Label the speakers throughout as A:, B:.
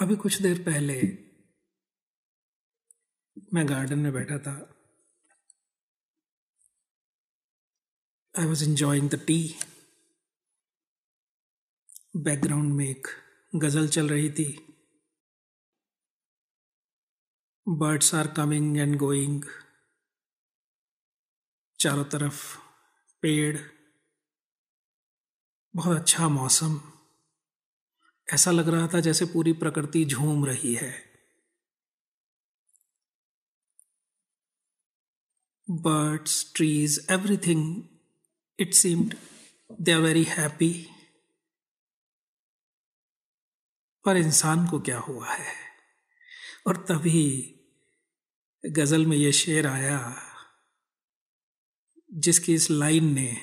A: अभी कुछ देर पहले मैं गार्डन में बैठा था। I was enjoying the tea background में एक गज़ल चल रही थी। Birds are coming and going चारों तरफ़ पेड़। बहुत अच्छा मौसम। ऐसा लग रहा था जैसे पूरी प्रकृति झूम रही है। Birds trees everything it seemed they are very happy पर इंसान को क्या हुआ है? और तभी गज़ल में ये शेर आया, जिसकी इस लाइन ने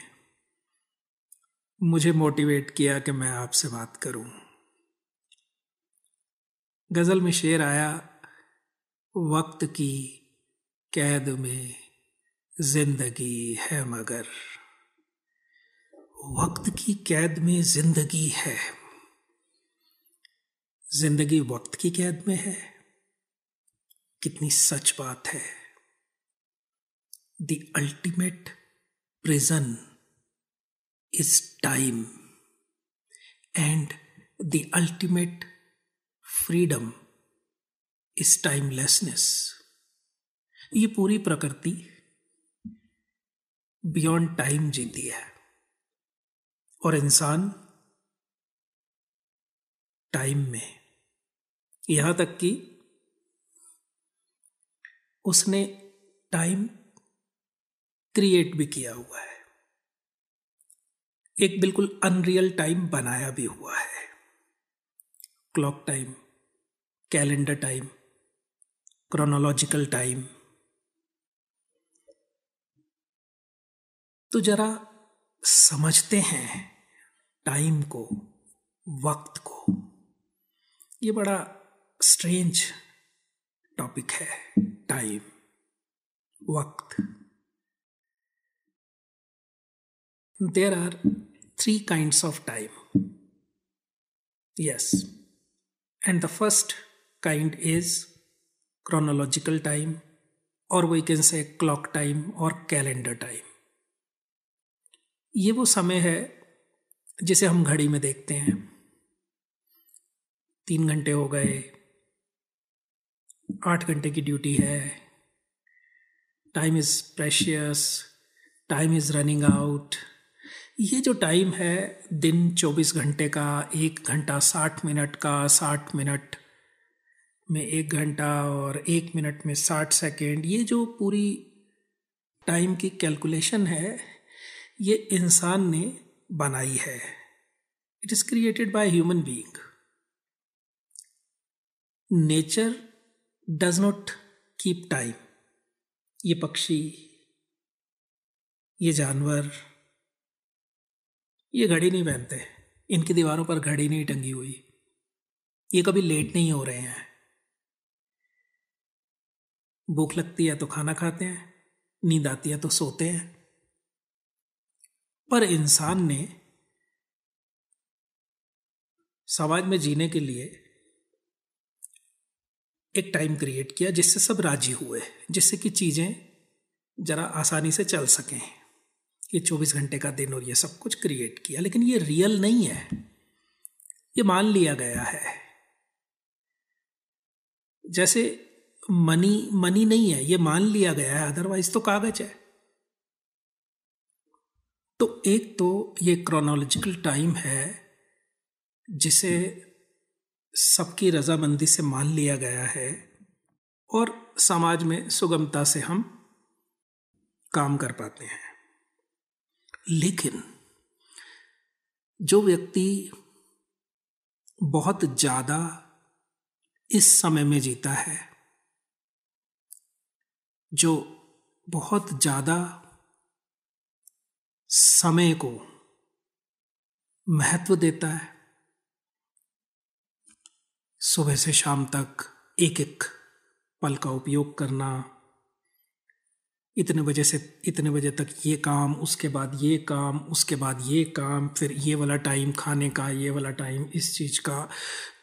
A: मुझे मोटिवेट किया कि मैं आपसे बात करूँ। गज़ल में शेर आया, वक्त की कैद में ज़िंदगी है मगर। वक्त की कैद में ज़िंदगी है। ज़िंदगी वक्त की कैद में है। कितनी सच बात है। The ultimate prison is time and the ultimate freedom is timelessness ये पूरी प्रकृति बियॉन्ड टाइम जीती है। और इंसान टाइम में यहाँ तक कि उसने टाइम क्रिएट भी किया हुआ है। एक बिल्कुल अनरियल टाइम बनाया भी हुआ है। Clock time calendar time, chronological time. तो जरा समझते हैं टाइम को, वक्त को। ये बड़ा स्ट्रेंज टॉपिक है, टाइम, वक्त। There are three kinds of time yes and the first kind is chronological time और we can say clock time और कैलेंडर टाइम ये वो समय है जिसे हम घड़ी में देखते हैं। तीन घंटे हो गए, आठ घंटे की ड्यूटी है time is precious time is running out ये जो टाइम है, दिन चौबीस घंटे का, एक घंटा साठ मिनट का, साठ मिनट में एक घंटा और एक मिनट में साठ सेकेंड, ये जो पूरी टाइम की कैलकुलेशन है, ये इंसान ने बनाई है। It is created by human being nature does not keep time ये पक्षी, ये जानवर, ये घड़ी नहीं पहनते। इनकी दीवारों पर घड़ी नहीं टंगी हुई। ये कभी लेट नहीं हो रहे हैं। भूख लगती है तो खाना खाते हैं, नींद आती है तो सोते हैं। पर इंसान ने समाज में जीने के लिए एक टाइम क्रिएट किया जिससे सब राज़ी हुए, जिससे कि चीज़ें जरा आसानी से चल सकें। ये चौबीस घंटे का दिन और ये सब कुछ क्रिएट किया, लेकिन ये रियल नहीं है। ये मान लिया गया है। जैसे मनी मनी नहीं है, ये मान लिया गया है अदरवाइज़ तो कागज़ है। तो एक तो ये क्रोनोलॉजिकल टाइम है, जिसे सबकी रजामंदी से मान लिया गया है, और समाज में सुगमता से हम काम कर पाते हैं। लेकिन जो व्यक्ति बहुत ज़्यादा इस समय में जीता है जो बहुत ज़्यादा समय को महत्व देता है, सुबह से शाम तक एक एक पल का उपयोग करना, इतने बजे से इतने बजे तक ये काम, उसके बाद ये काम, उसके बाद ये काम, फिर ये वाला टाइम खाने का ये वाला टाइम इस चीज़ का।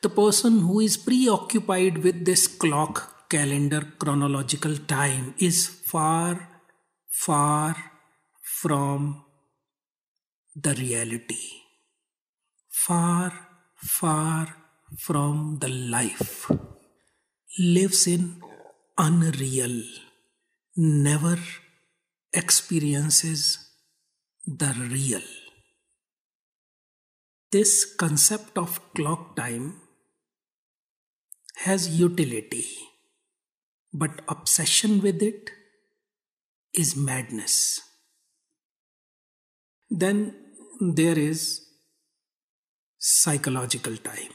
A: The person who is preoccupied with this clock calendar chronological time is far, far from the reality, far, far from the life, lives in unreal, never experiences the real. This concept of clock time has utility but obsession with it is madness. Then there is psychological time.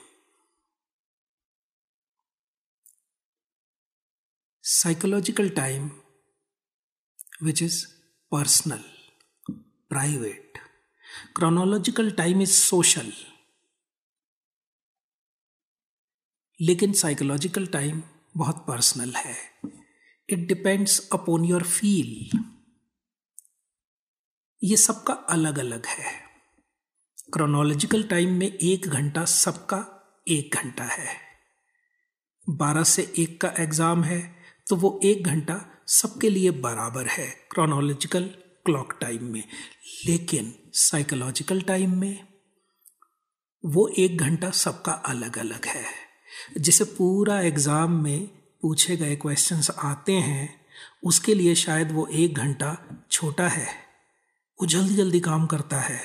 A: Psychological time which is personal, private. Chronological time is social. लेकिन psychological time बहुत personal है। It depends upon your feel ये सबका अलग अलग है। Chronological time में एक घंटा सबका एक घंटा है। बारह से एक का एग्ज़ाम है तो वो एक घंटा सबके लिए बराबर है क्रोनोलॉजिकल क्लॉक टाइम में। लेकिन साइकोलॉजिकल टाइम में वो एक घंटा सबका अलग अलग है। जिसे पूरा एग्ज़ाम में पूछे गए क्वेश्चंस आते हैं, उसके लिए शायद वो एक घंटा छोटा है। वो जल्दी जल्दी काम करता है।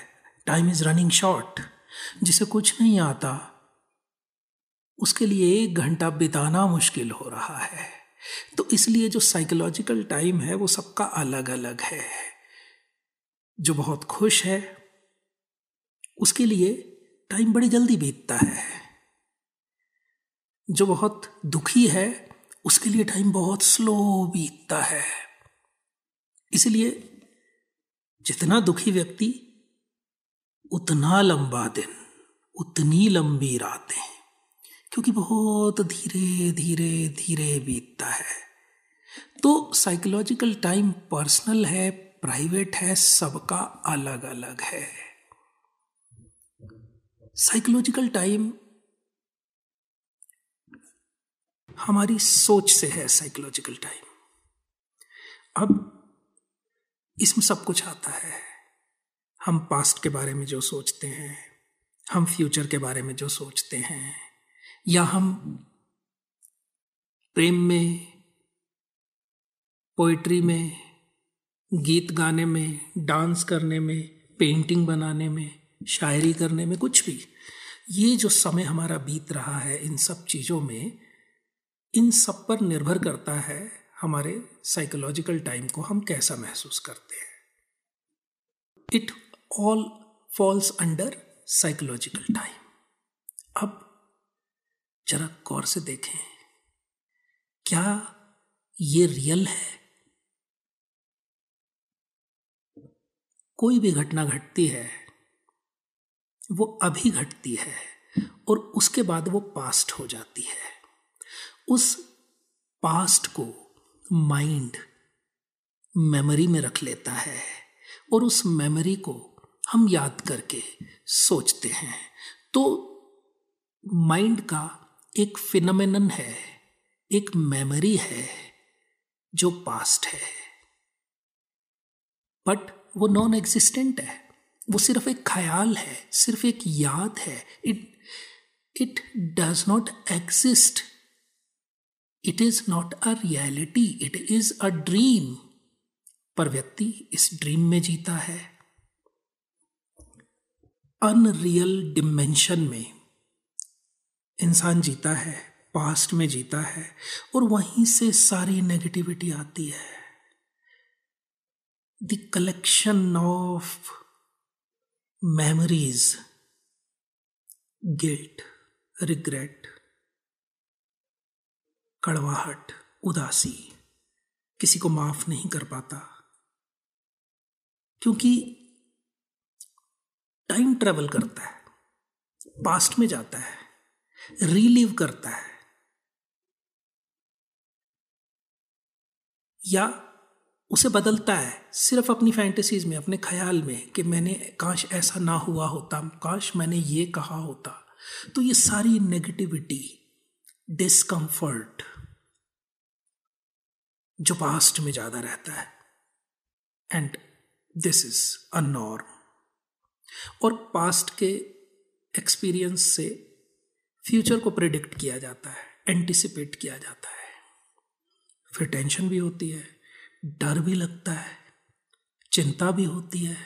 A: टाइम इज़ रनिंग शॉर्ट जिसे कुछ नहीं आता, उसके लिए एक घंटा बिताना मुश्किल हो रहा है। तो इसलिए जो साइकोलॉजिकल टाइम है, वो सबका अलग अलग है। जो बहुत खुश है, उसके लिए टाइम बड़ी जल्दी बीतता है। जो बहुत दुखी है, उसके लिए टाइम बहुत स्लो बीतता है। इसलिए जितना दुखी व्यक्ति, उतना लंबा दिन, उतनी लंबी रातें, क्योंकि बहुत धीरे धीरे धीरे बीतता है। तो साइकोलॉजिकल टाइम पर्सनल है प्राइवेट है, सबका अलग अलग है। साइकोलॉजिकल टाइम हमारी सोच से है साइकोलॉजिकल टाइम अब इसमें सब कुछ आता है। हम पास्ट के बारे में जो सोचते हैं, हम फ्यूचर के बारे में जो सोचते हैं, या हम प्रेम में पोइट्री में, गीत गाने में डांस करने में पेंटिंग बनाने में, शायरी करने में, कुछ भी, ये जो समय हमारा बीत रहा है इन सब चीज़ों में इन सब पर निर्भर करता है हमारे साइकोलॉजिकल टाइम को हम कैसा महसूस करते हैं। It all falls under psychological time अब जरा गौर से देखें, क्या ये रियल है? कोई भी घटना घटती है, वो अभी घटती है और उसके बाद वो पास्ट हो जाती है। उस पास्ट को माइंड मेमोरी में रख लेता है और उस मेमोरी को हम याद करके सोचते हैं। तो माइंड का एक फिनोमेनन है, एक मेमोरी है जो पास्ट है। बट वो नॉन एग्जिस्टेंट है, वो सिर्फ़ एक ख्याल है, सिर्फ़ एक याद है। It it does not exist it is not a reality it is a dream पर व्यक्ति इस ड्रीम में जीता है। अनरियल डिमेंशन में इंसान जीता है पास्ट में जीता है, और वहीं से सारी नेगेटिविटी आती है। The collection of memories guilt regret कड़वाहट, उदासी। किसी को माफ़ नहीं कर पाता। क्योंकि टाइम ट्रेवल करता है पास्ट में जाता है रिलीव करता है। या उसे बदलता है, सिर्फ़ अपनी फैंटेसीज में, अपने ख्याल में कि मैंने, काश ऐसा ना हुआ होता, काश मैंने ये कहा होता। तो ये सारी नेगेटिविटी डिस्कंफर्ट जो पास्ट में ज़्यादा रहता है। And this is a norm और पास्ट के एक्सपीरियंस से फ्यूचर को प्रिडिक्ट किया जाता है एंटिसिपेट किया जाता है। फिर टेंशन भी होती है, डर भी लगता है, चिंता भी होती है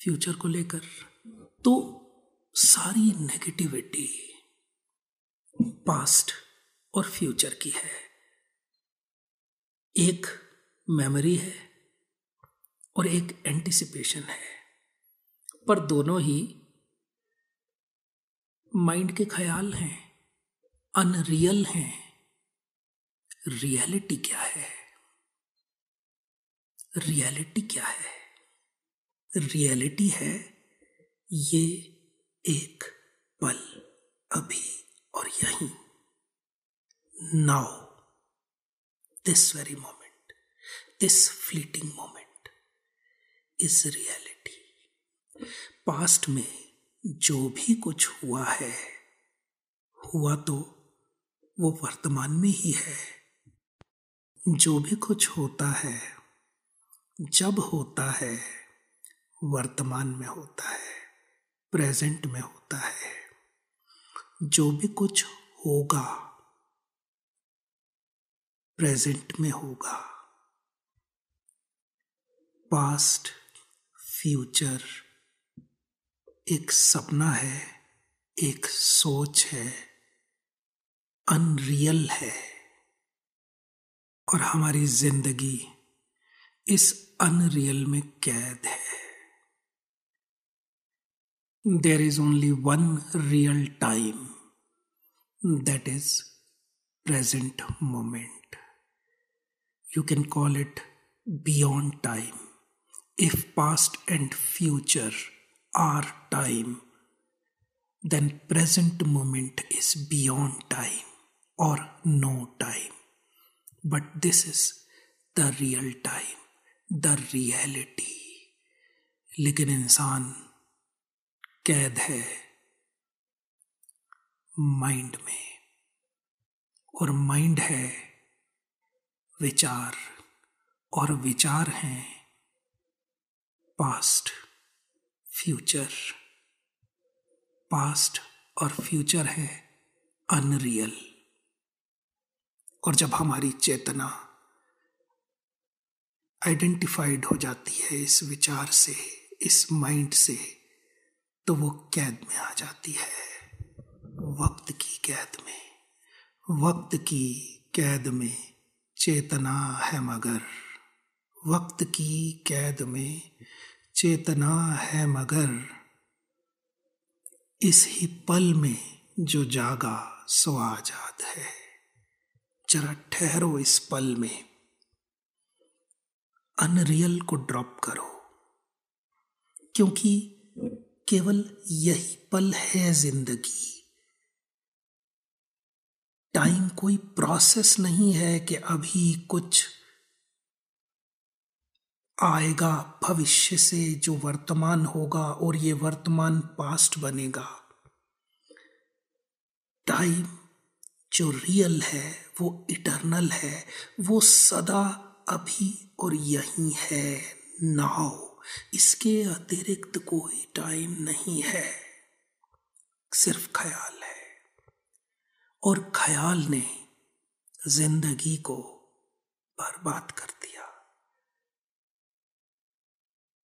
A: फ्यूचर को लेकर। तो सारी नेगेटिविटी पास्ट और फ्यूचर की है। एक मेमोरी है और एक एंटिसिपेशन है। पर दोनों ही माइंड के ख्याल हैं अनरियल हैं। रियलिटी क्या है? रियलिटी क्या है? रियलिटी है ये एक पल, अभी और यहीं। Now this very moment this fleeting moment is reality past में जो भी कुछ हुआ है, हुआ तो वो वर्तमान में ही है। जो भी कुछ होता है, जब होता है, वर्तमान में होता है, प्रेजेंट में होता है। जो भी कुछ होगा प्रेजेंट में होगा। पास्ट फ्यूचर एक सपना है, एक सोच है अनरियल है। और हमारी ज़िंदगी इस अनरियल में कैद है। There is only one real time that is present moment You can call it beyond time if past and future are time then present moment is beyond time or no time. But this is the real time. The reality लेकिन इंसान कैद है mind में और mind है विचार और विचार हैं पास्ट फ्यूचर पास्ट और फ्यूचर है अनरियल और जब हमारी चेतना आइडेंटिफाइड हो जाती है इस विचार से, इस माइंड से तो वो कैद में आ जाती है। वक्त की कैद में। वक्त की कैद में चेतना है मगर। वक्त की कैद में चेतना है मगर। इस ही पल में जो जागा, सो आज़ाद है। जरा ठहरो इस पल में। अनरियल को ड्रॉप करो। क्योंकि केवल यही पल है ज़िंदगी। टाइम कोई प्रोसेस नहीं है कि अभी कुछ आएगा भविष्य से जो वर्तमान होगा और ये वर्तमान पास्ट बनेगा। टाइम जो रियल है, वो इटरनल है, वो सदा अभी और यही है, नाउ। इसके अतिरिक्त कोई टाइम नहीं है। सिर्फ़ ख्याल है। और ख्याल ने ज़िंदगी को बर्बाद कर दिया।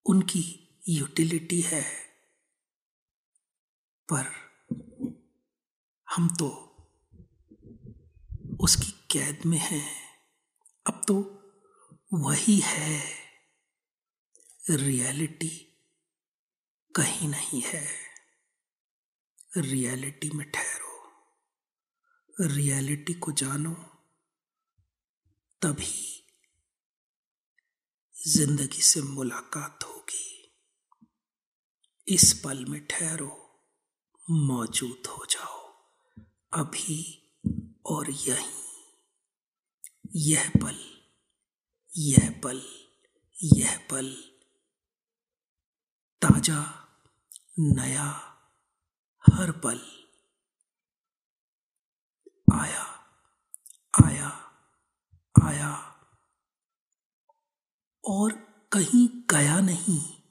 A: उनकी यूटिलिटी है, पर हम तो उसकी कैद में हैं। अब तो वही है, रियलिटी कहीं नहीं है। रियलिटी में ठहरो। रियलिटी को जानो, तभी ज़िंदगी से मुलाकात होगी। इस पल में ठहरो, मौजूद हो जाओ, अभी और यहीं। यह पल यह पल यह पल, ताज़ा, नया, हर पल आया आया आया और कहीं गया नहीं।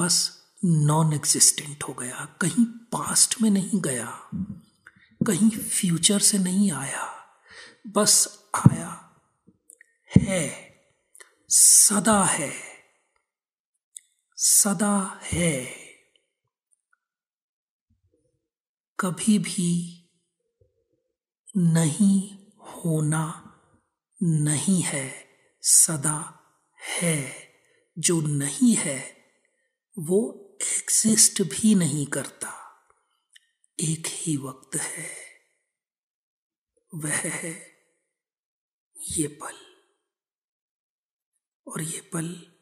A: बस नॉन एग्जिस्टेंट हो गया। कहीं पास्ट में नहीं गया। कहीं फ्यूचर से नहीं आया। बस आया। है। सदा है। सदा है। कभी भी नहीं होना नहीं है, सदा है। जो नहीं है, वो एग्जिस्ट भी नहीं करता। एक ही वक्त है। वह है ये पल। और ये पल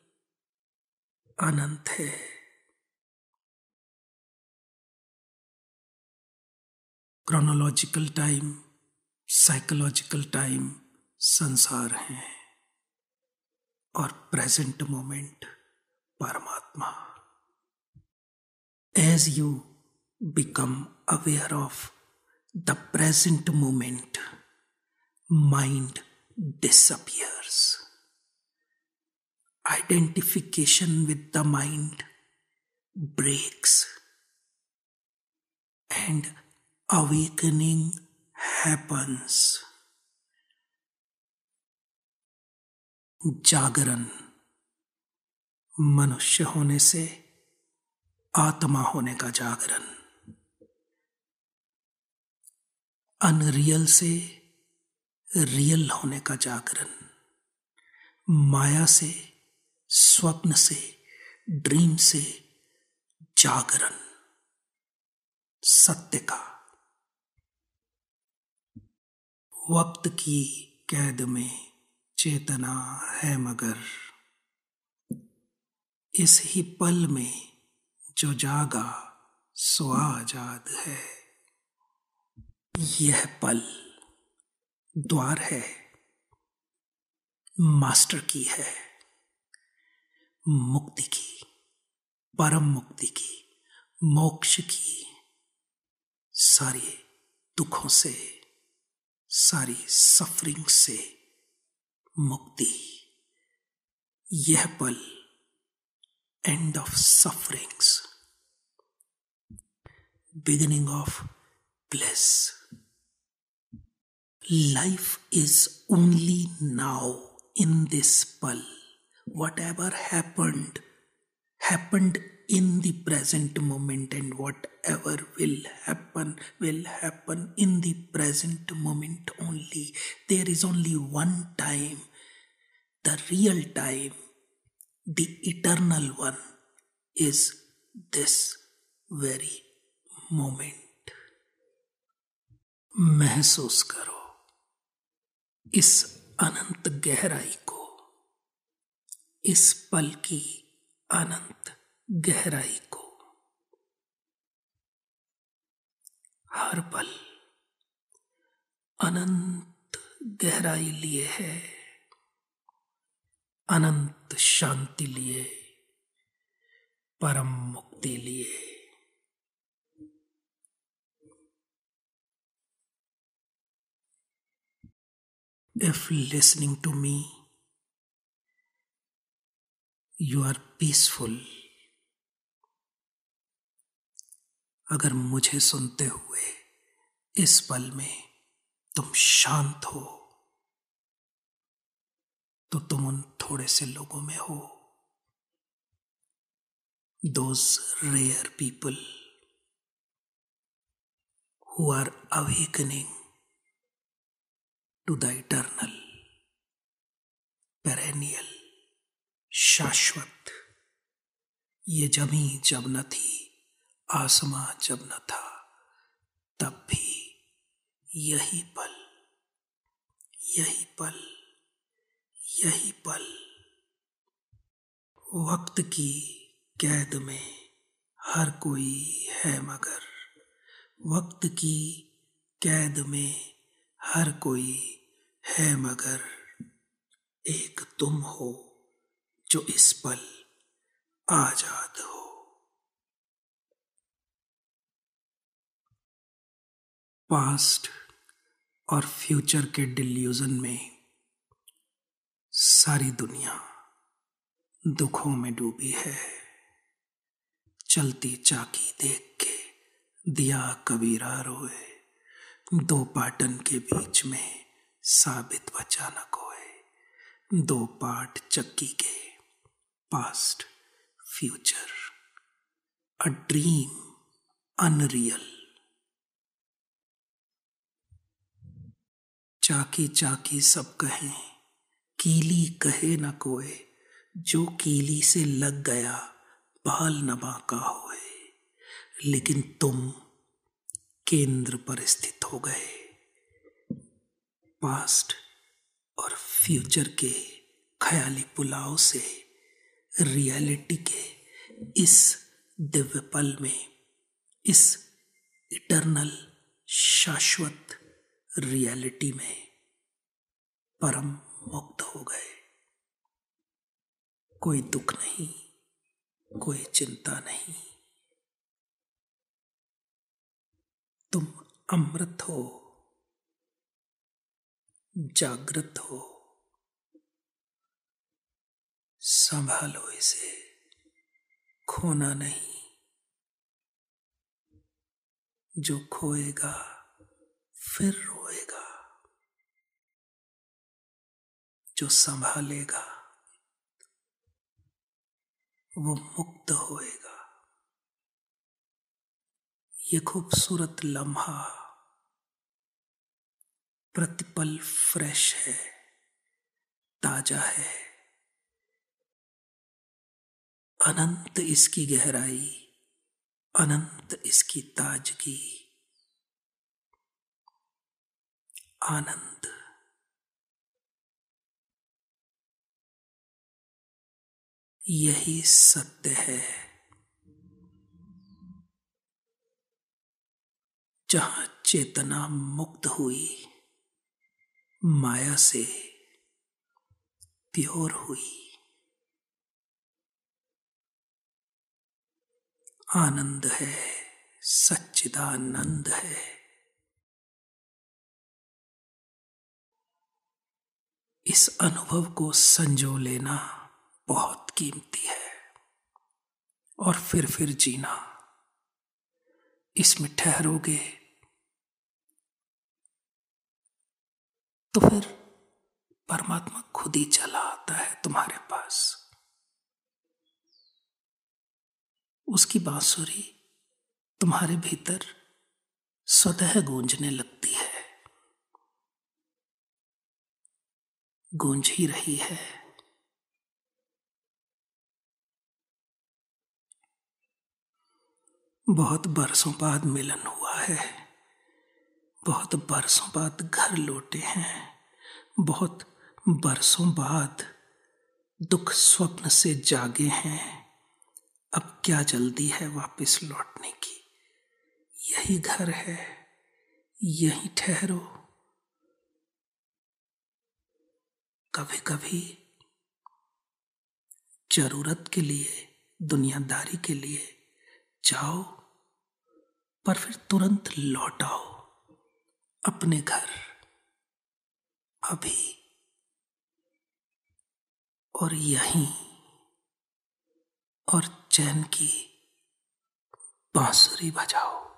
A: अनंत है। क्रोनोलॉजिकल टाइम साइकोलॉजिकल टाइम संसार है और प्रेजेंट मोमेंट परमात्मा। As you become aware of the present moment mind disappears identification with the mind breaks and awakening happens. जागरण मनुष्य होने से, आत्मा होने का जागरण। अनरियल से रियल होने का जागरण। माया से, स्वप्न से, ड्रीम से जागरण। सत्य का वक्त की कैद में चेतना है मगर। इस ही पल में जो जागा, सो आज़ाद है। यह पल द्वार है, मास्टर की है, मुक्ति की, परम मुक्ति की, मोक्ष की, सारी दुखों से। सारी सफरिंग से मुक्ति। यह पल end of sufferings beginning of bliss life is only now in this पल। Whatever happened happened in the present moment and whatever will happen will happen in the present moment only there is only one time the real time the eternal one is this very moment महसूस करो इस अनंत गहराई को इस पल की अनंत गहराई को। हर पल अनंत गहराई लिए है, अनंत शांति लिए, परम मुक्ति लिए। If listening to me you are peaceful अगर मुझे सुनते हुए इस पल में तुम शांत हो तो तुम उन थोड़े से लोगों में हो। Those rare people who are awakening to the eternal perennial शाश्वत, ये जमी जब न थी आसमां जब न था, तब भी यही पल यही पल यही पल। वक्त की कैद में हर कोई है मगर, वक्त की कैद में हर कोई है मगर। एक तुम हो जो इस पल आज़ाद हो। पास्ट और फ्यूचर के डिल्यूजन में सारी दुनिया दुखों में डूबी है। चलती चाकी देख के दिया कबीरा रोए, दो पाटन के बीच में साबित अचानक होए, दो पार्ट चक्की के past future, a dream unreal. चाकी चाकी सब कहें, कीली कहे न कोए, जो कीली से लग गया, बाल नबा का होए। लेकिन तुम केंद्र पर स्थित हो गए। पास्ट और फ्यूचर के ख्याली पुलाव से रियलिटी के इस दिव्य पल में, इस इटरनल शाश्वत रियलिटी में परम मुक्त हो गए। कोई दुख नहीं, कोई चिंता नहीं। तुम अमृत हो, जागृत हो, संभालो इसे, खोना नहीं। जो खोएगा फिर रोएगा। जो संभालेगा, वो मुक्त होएगा। ये खूबसूरत लम्हा प्रतिपल फ्रेश है, ताज़ा है। अनंत इसकी गहराई, अनंत इसकी ताजगी। आनंद। यही सत्य है। जहाँ चेतना मुक्त हुई, माया से प्योर हुई। आनंद है, सच्चिदानंद है। इस अनुभव को संजो लेना बहुत कीमती है। और फिर फिर जीना। इसमें ठहरोगे। तो फिर परमात्मा खुद ही चला आता है तुम्हारे पास। उसकी बांसुरी तुम्हारे भीतर स्वतः गूंजने लगती है। गूंज ही रही है। बहुत बरसों बाद मिलन हुआ है। बहुत बरसों बाद घर लौटे हैं। बहुत बरसों बाद दुख स्वप्न से जागे हैं। अब क्या जल्दी है वापस लौटने की। यही घर है। यही ठहरो। कभी कभी ज़रूरत के लिए, दुनियादारी के लिए जाओ, पर फिर तुरंत लौट आओ अपने घर। अभी। और यहीं। और चैन की बांसुरी बजाओ।